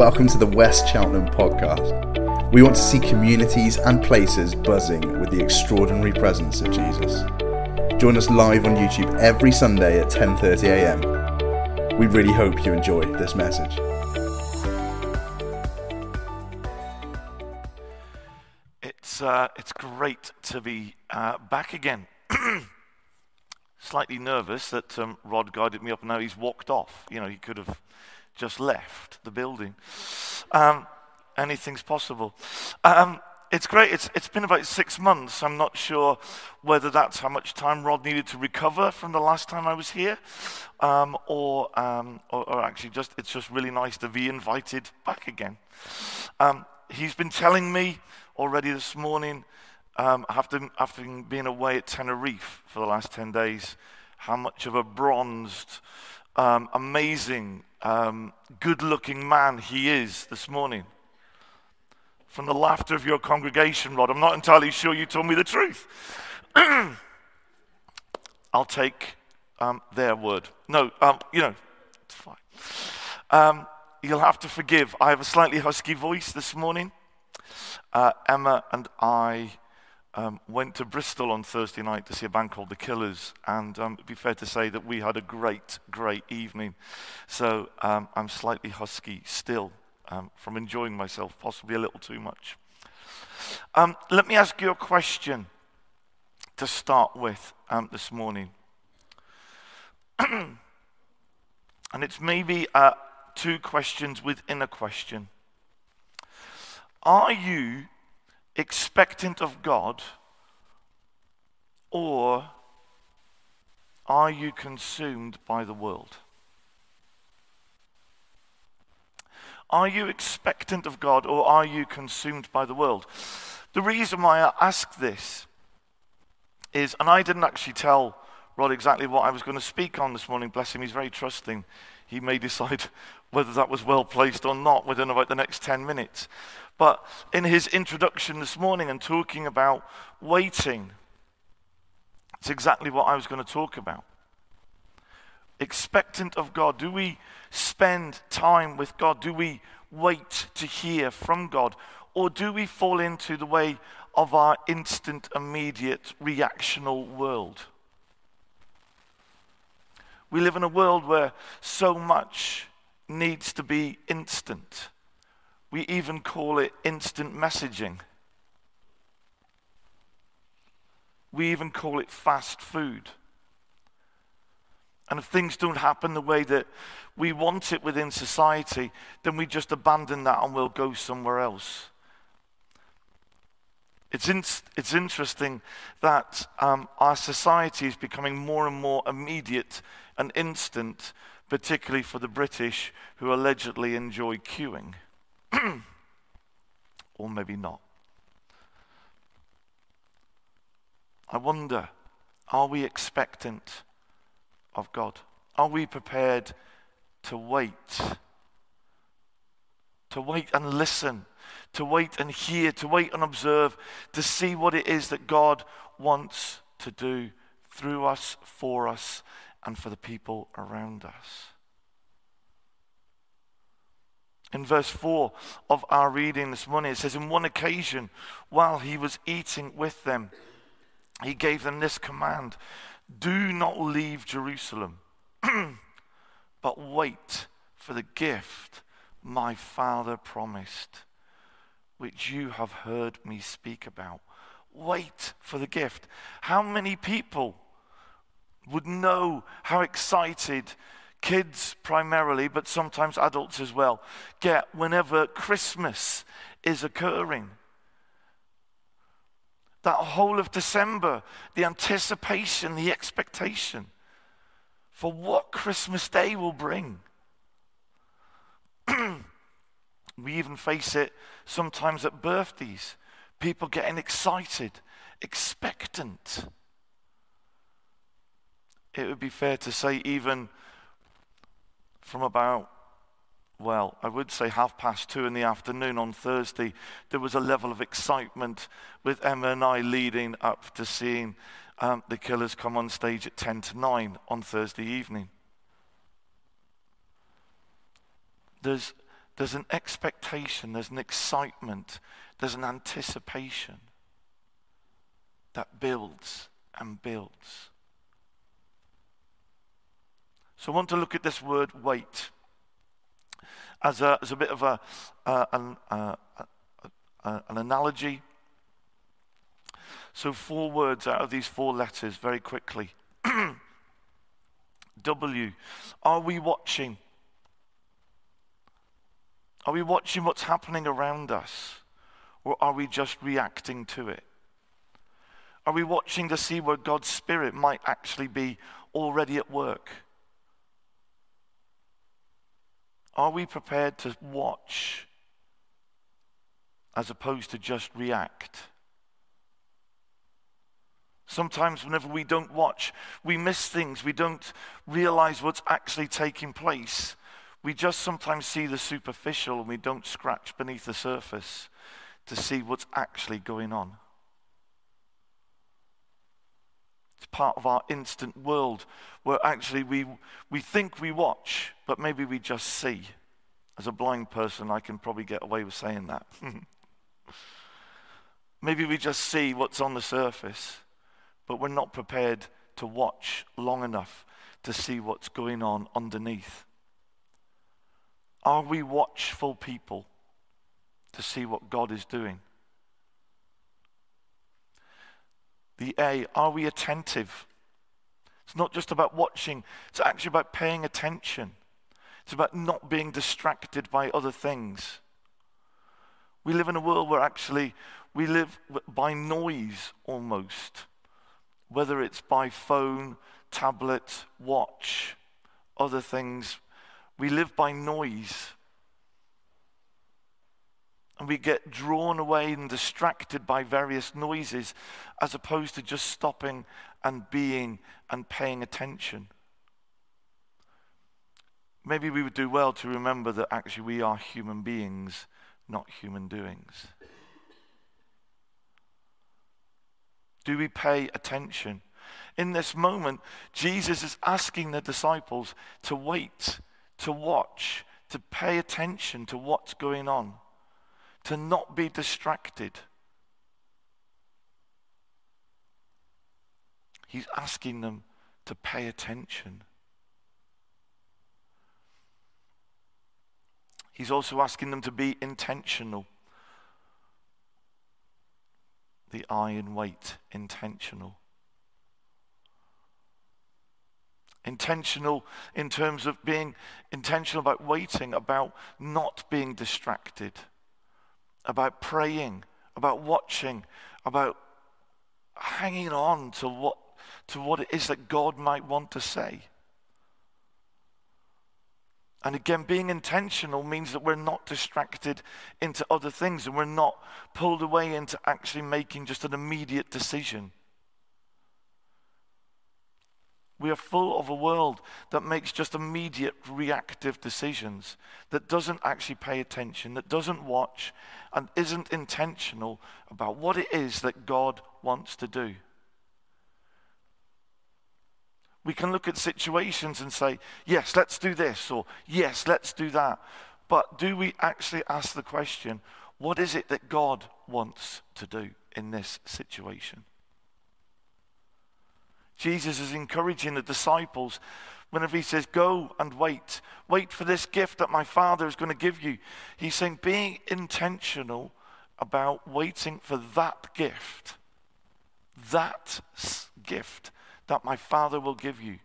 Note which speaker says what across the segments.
Speaker 1: welcome to the West Cheltenham podcast. We want to see communities and places buzzing with the extraordinary presence of Jesus. Join us live on YouTube every Sunday at 10:30 a.m. We really hope you enjoy this message.
Speaker 2: It's, uh, it's great to be uh, back again. Slightly nervous that um, Rod guided me up and now he's walked off. You know, he could have just left the building. Um, anything's possible. Um, it's great. It's, it's been about six months. I'm not sure whether that's how much time Rod needed to recover from the last time I was here, um, or, um, or, or, actually just it's just really nice to be invited back again. Um, he's been telling me already this morning, um, after having been away at Tenerife for the last 10 days, how much of a bronzed, um, amazing, um, good looking man he is this morning. From the laughter of your congregation, Rod, I'm not entirely sure you told me the truth. I'll take um, their word. No, um, you know, it's fine. Um, you'll have to forgive. I have a slightly husky voice this morning. Uh, Emma and I um, went to Bristol on Thursday night to see a band called The Killers, and um, it'd be fair to say that we had a great, great evening. So um, I'm slightly husky still um, from enjoying myself, possibly a little too much. Um, let me ask you a question to start with um, this morning. and it's maybe uh, two questions within a question. Are you expectant of God, or are you consumed by the world? Are you expectant of God, or are you consumed by the world? The reason why I ask this is, and I didn't actually tell Rod exactly what I was going to speak on this morning, bless him, he's very trusting. He may decide whether that was well placed or not within about the next 10 minutes. But in his introduction this morning and talking about waiting, it's exactly what I was going to talk about. Expectant of God. Do we spend time with God? Do we wait to hear from God? Or do we fall into the way of our instant, immediate, reactional world? We live in a world where so much needs to be instant. We even call it instant messaging. We even call it fast food. And if things don't happen the way that we want it within society, then we just abandon that and we'll go somewhere else. It's, in, it's interesting that um, our society is becoming more and more immediate and instant, particularly for the British who allegedly enjoy queuing. or maybe not. I wonder are we expectant of God? Are we prepared to wait? To wait and listen, to wait and hear, to wait and observe, to see what it is that God wants to do through us, for us, and for the people around us. In verse 4 of our reading this morning, it says, In one occasion, while he was eating with them, he gave them this command Do not leave Jerusalem, but wait for the gift my Father promised, which you have heard me speak about. Wait for the gift. How many people would know how excited kids primarily, but sometimes adults as well, get whenever Christmas is occurring. That whole of December, the anticipation, the expectation for what Christmas Day will bring. we even face it sometimes at birthdays. People getting excited, expectant. It would be fair to say, even from about, well, I would say half past two in the afternoon on Thursday, there was a level of excitement with Emma and I leading up to seeing um, the killers come on stage at 10 to 9 on Thursday evening. There's, there's an expectation, there's an excitement, there's an anticipation that builds and builds. So I want to look at this word wait as a, as a bit of a, uh, an, uh, an analogy. So, four words out of these four letters very quickly. w. Are we watching? Are we watching what's happening around us? Or are we just reacting to it? Are we watching to see where God's Spirit might actually be already at work? Are we prepared to watch as opposed to just react? Sometimes, whenever we don't watch, we miss things. We don't realize what's actually taking place. We just sometimes see the superficial and we don't scratch beneath the surface to see what's actually going on. It's part of our instant world where actually we, we think we watch, but maybe we just see. As a blind person, I can probably get away with saying that. maybe we just see what's on the surface, but we're not prepared to watch long enough to see what's going on underneath. Are we watchful people to see what God is doing? A, are we attentive? It's not just about watching, it's actually about paying attention. It's about not being distracted by other things. We live in a world where actually we live by noise almost, whether it's by phone, tablet, watch, other things. We live by noise and we get drawn away and distracted by various noises as opposed to just stopping and being and paying attention. Maybe we would do well to remember that actually we are human beings, not human doings. Do we pay attention? In this moment, Jesus is asking the disciples to wait, to watch, to pay attention to what's going on to not be distracted. He's asking them to pay attention. He's also asking them to be intentional. The and wait, intentional. Intentional in terms of being intentional about waiting, about not being distracted about praying, about watching, about hanging on to what, to what it is that God might want to say. And again, being intentional means that we're not distracted into other things and we're not pulled away into actually making just an immediate decision. We are full of a world that makes just immediate reactive decisions, that doesn't actually pay attention, that doesn't watch, and isn't intentional about what it is that God wants to do. We can look at situations and say, yes, let's do this, or yes, let's do that. But do we actually ask the question, what is it that God wants to do in this situation? Jesus is encouraging the disciples whenever he says, Go and wait. Wait for this gift that my Father is going to give you. He's saying, being intentional about waiting for that gift. That gift that my Father will give you.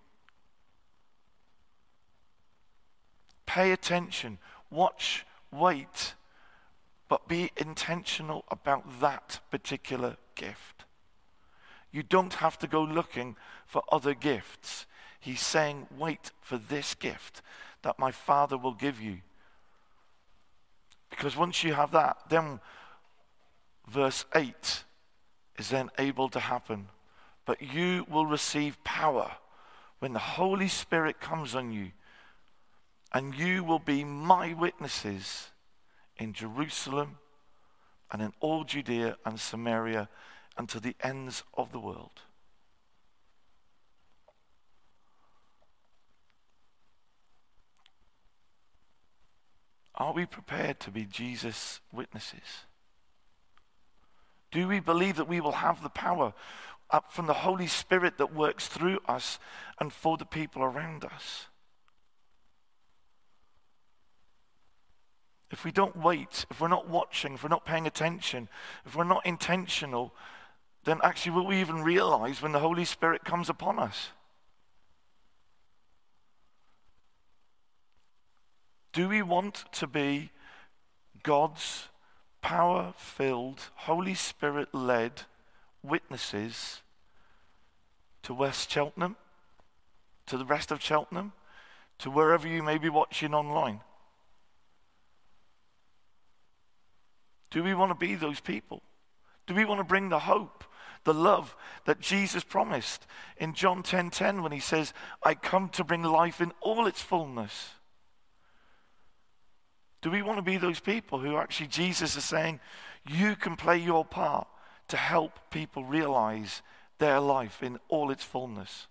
Speaker 2: Pay attention, watch, wait, but be intentional about that particular gift. You don't have to go looking for other gifts. He's saying, wait for this gift that my Father will give you. Because once you have that, then verse 8 is then able to happen. But you will receive power when the Holy Spirit comes on you, and you will be my witnesses in Jerusalem and in all Judea and Samaria and to the ends of the world. Are we prepared to be Jesus' witnesses? Do we believe that we will have the power up from the Holy Spirit that works through us and for the people around us? If we don't wait, if we're not watching, if we're not paying attention, if we're not intentional, then actually will we even realize when the Holy Spirit comes upon us? Do we want to be God's power filled, Holy Spirit led witnesses to West Cheltenham, to the rest of Cheltenham, to wherever you may be watching online? Do we want to be those people? Do we want to bring the hope, the love that Jesus promised in John 10:10 10, 10, when he says, "I come to bring life in all its fullness"? Do we want to be those people who actually Jesus is saying, you can play your part to help people realize their life in all its fullness?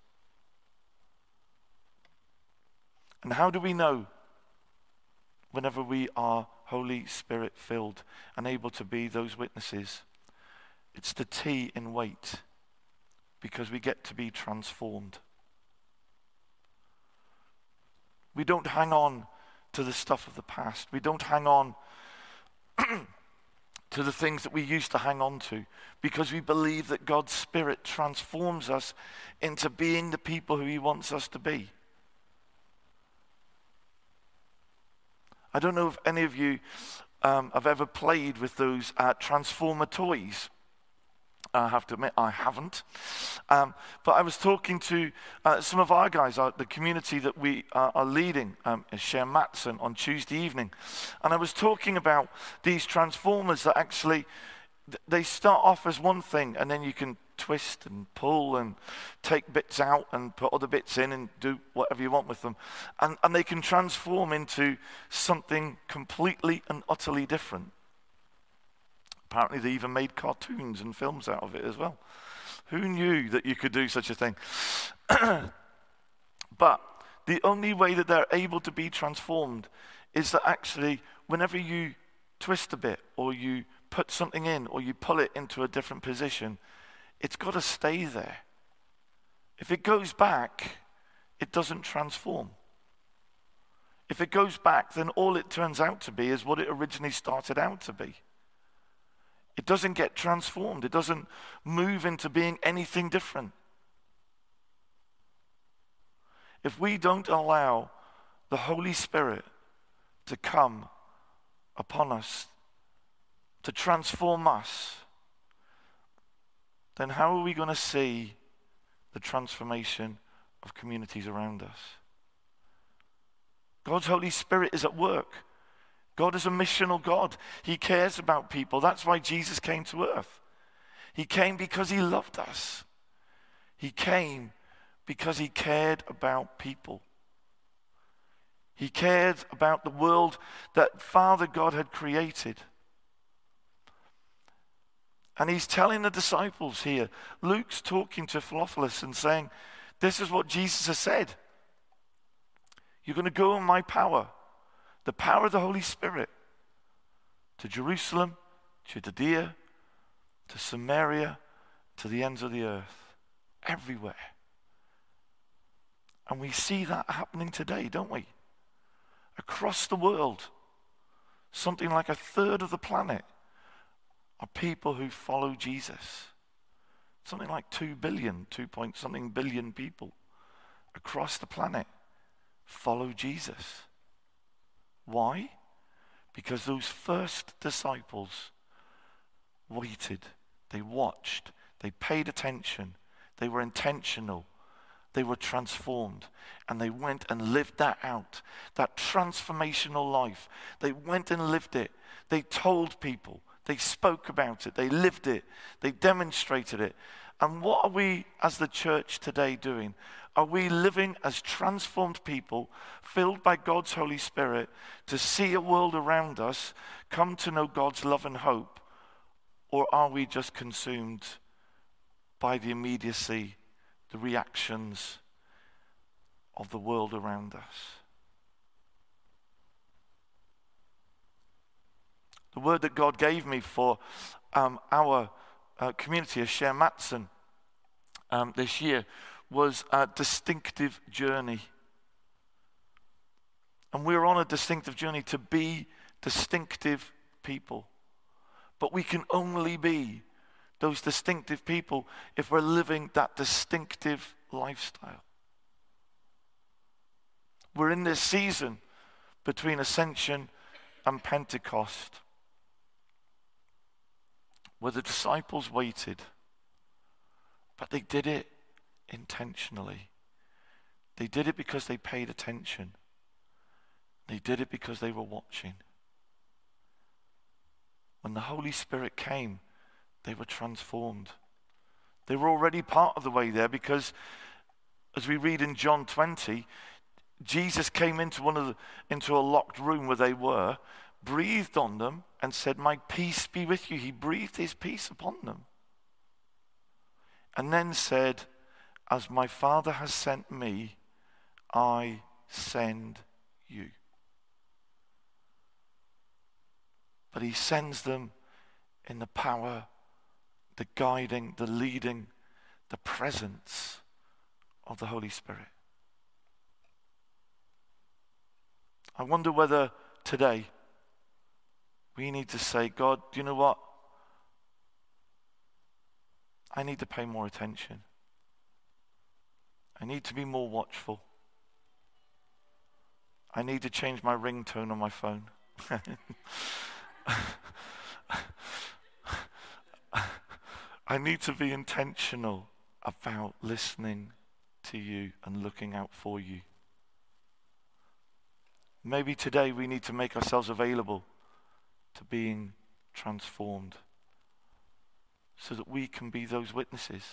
Speaker 2: And how do we know whenever we are Holy Spirit filled and able to be those witnesses? It's the T in wait because we get to be transformed. We don't hang on to the stuff of the past. We don't hang on to the things that we used to hang on to because we believe that God's Spirit transforms us into being the people who He wants us to be. I don't know if any of you um, have ever played with those uh, Transformer toys. I have to admit, I haven't. Um, but I was talking to uh, some of our guys, uh, the community that we uh, are leading, um, Share Matson, on Tuesday evening. And I was talking about these transformers that actually, they start off as one thing, and then you can twist and pull and take bits out and put other bits in and do whatever you want with them. And, and they can transform into something completely and utterly different. Apparently, they even made cartoons and films out of it as well. Who knew that you could do such a thing? but the only way that they're able to be transformed is that actually, whenever you twist a bit or you put something in or you pull it into a different position, it's got to stay there. If it goes back, it doesn't transform. If it goes back, then all it turns out to be is what it originally started out to be. It doesn't get transformed, it doesn't move into being anything different. If we don't allow the Holy Spirit to come upon us, to transform us, then how are we going to see the transformation of communities around us? God's Holy Spirit is at work. God is a missional God. He cares about people. That's why Jesus came to earth. He came because he loved us. He came because he cared about people. He cared about the world that Father God had created. And he's telling the disciples here, Luke's talking to Theophilus and saying, This is what Jesus has said. You're going to go in my power the power of the Holy Spirit to Jerusalem, to Judea, to Samaria, to the ends of the earth, everywhere. And we see that happening today, don't we? Across the world, something like a third of the planet are people who follow Jesus. Something like 2 billion, 2 point something billion people across the planet follow Jesus. Why? Because those first disciples waited, they watched, they paid attention, they were intentional, they were transformed, and they went and lived that out. That transformational life. They went and lived it. They told people, they spoke about it, they lived it, they demonstrated it. And what are we as the church today doing? Are we living as transformed people, filled by God's Holy Spirit, to see a world around us come to know God's love and hope? Or are we just consumed by the immediacy, the reactions of the world around us? The word that God gave me for um, our uh, community, a Share Matson, um, this year was a distinctive journey. And we're on a distinctive journey to be distinctive people. But we can only be those distinctive people if we're living that distinctive lifestyle. We're in this season between Ascension and Pentecost where the disciples waited, but they did it intentionally. They did it because they paid attention. They did it because they were watching. When the Holy Spirit came, they were transformed. They were already part of the way there because, as we read in John 20, Jesus came into one of the, into a locked room where they were, breathed on them, and said, My peace be with you. He breathed his peace upon them. And then said, As my Father has sent me, I send you. But he sends them in the power, the guiding, the leading, the presence of the Holy Spirit. I wonder whether today we need to say, God, do you know what? I need to pay more attention. I need to be more watchful. I need to change my ringtone on my phone. I need to be intentional about listening to you and looking out for you. Maybe today we need to make ourselves available to being transformed so that we can be those witnesses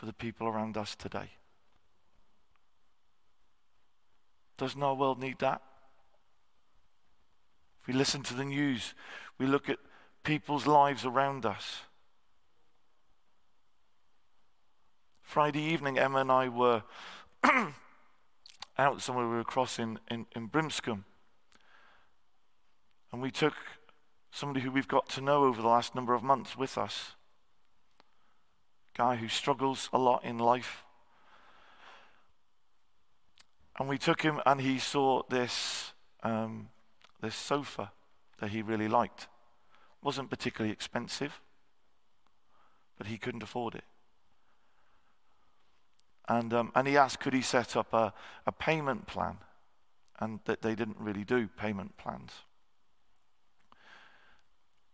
Speaker 2: for the people around us today. Doesn't our world need that? If we listen to the news, we look at people's lives around us. Friday evening, Emma and I were out somewhere, we were crossing in, in Brimscombe. And we took somebody who we've got to know over the last number of months with us. Guy who struggles a lot in life. And we took him and he saw this, um, this sofa that he really liked. Wasn't particularly expensive, but he couldn't afford it. And, um, and he asked, could he set up a, a payment plan? And that they didn't really do payment plans.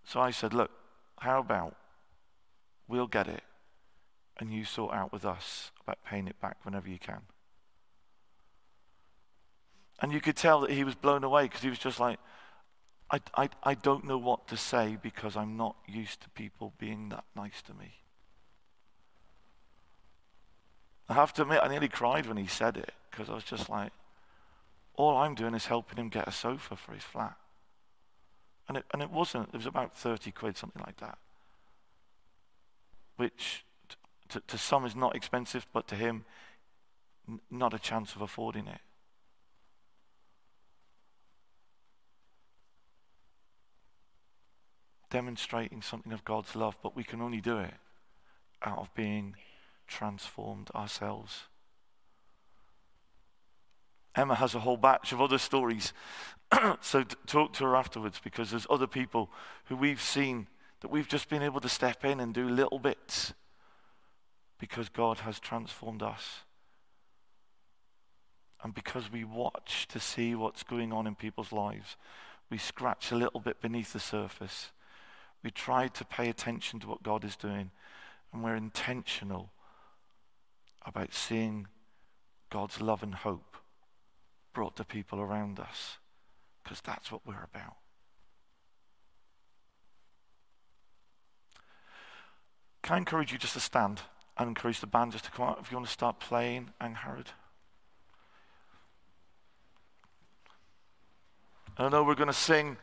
Speaker 2: So I said, Look, how about we'll get it and you sort out with us about paying it back whenever you can? And you could tell that he was blown away because he was just like, I, I, I don't know what to say because I'm not used to people being that nice to me. I have to admit, I nearly cried when he said it because I was just like, all I'm doing is helping him get a sofa for his flat. And it, and it wasn't, it was about 30 quid, something like that. Which to, to some is not expensive, but to him, n- not a chance of affording it. Demonstrating something of God's love, but we can only do it out of being transformed ourselves. Emma has a whole batch of other stories. so t- talk to her afterwards because there's other people who we've seen that we've just been able to step in and do little bits because God has transformed us. And because we watch to see what's going on in people's lives, we scratch a little bit beneath the surface. We try to pay attention to what God is doing, and we're intentional about seeing God's love and hope brought to people around us because that's what we're about. Can I encourage you just to stand and encourage the band just to come out if you want to start playing Angharad? I know we're going to sing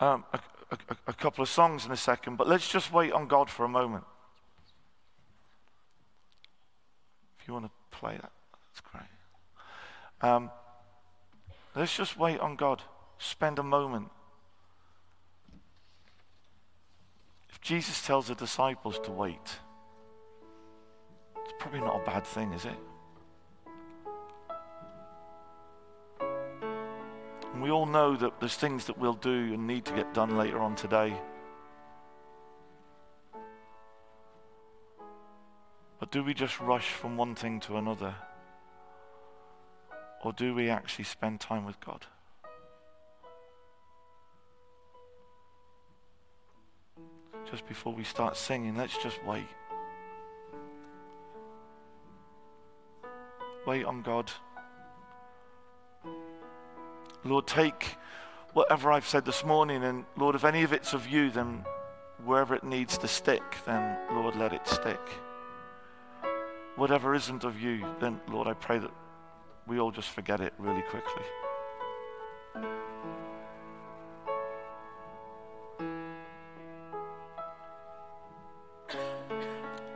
Speaker 2: um, a, a, a couple of songs in a second, but let's just wait on God for a moment. If you want to play that, that's great. Um, Let's just wait on God. Spend a moment If Jesus tells the disciples to wait, it's probably not a bad thing, is it? And we all know that there's things that we'll do and need to get done later on today. But do we just rush from one thing to another? Or do we actually spend time with God? Just before we start singing, let's just wait. Wait on God. Lord, take whatever I've said this morning, and Lord, if any of it's of you, then wherever it needs to stick, then Lord, let it stick. Whatever isn't of you, then Lord, I pray that we all just forget it really quickly.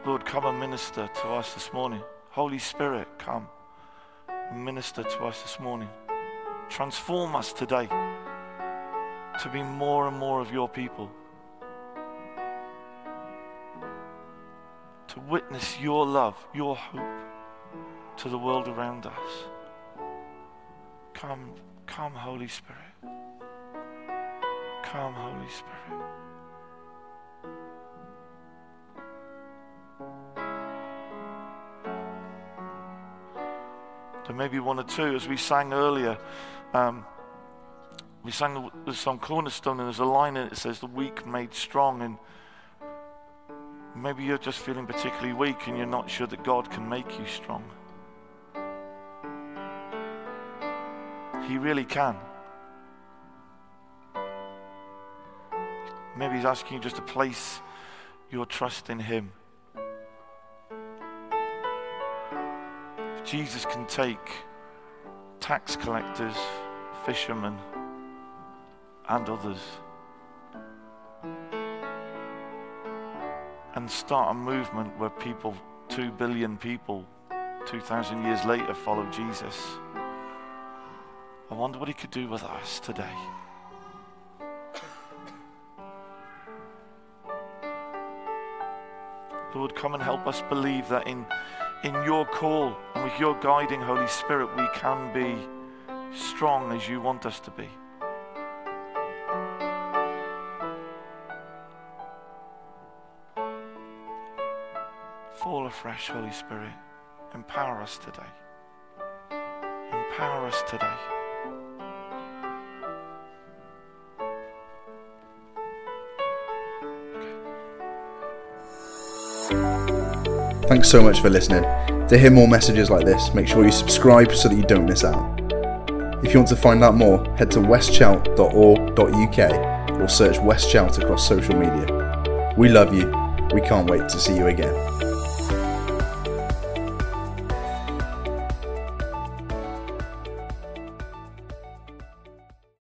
Speaker 2: Lord, come and minister to us this morning. Holy Spirit, come minister to us this morning. Transform us today to be more and more of your people. To witness your love, your hope to the world around us. Come, come, Holy Spirit. Come, Holy Spirit. There may be one or two, as we sang earlier. Um, we sang the, song Cornerstone, and there's a line in it that says, The weak made strong. And maybe you're just feeling particularly weak and you're not sure that God can make you strong. He really can. Maybe He's asking you just to place your trust in Him. Jesus can take tax collectors, fishermen, and others and start a movement where people, two billion people, 2,000 years later, follow Jesus. I wonder what he could do with us today. Lord, come and help us believe that in, in your call and with your guiding Holy Spirit, we can be strong as you want us to be. Fall afresh, Holy Spirit. Empower us today. Empower us today.
Speaker 1: Thanks so much for listening. To hear more messages like this, make sure you subscribe so that you don't miss out. If you want to find out more, head to westchelt.org.uk or search West Chelt across social media. We love you. We can't wait to see you again.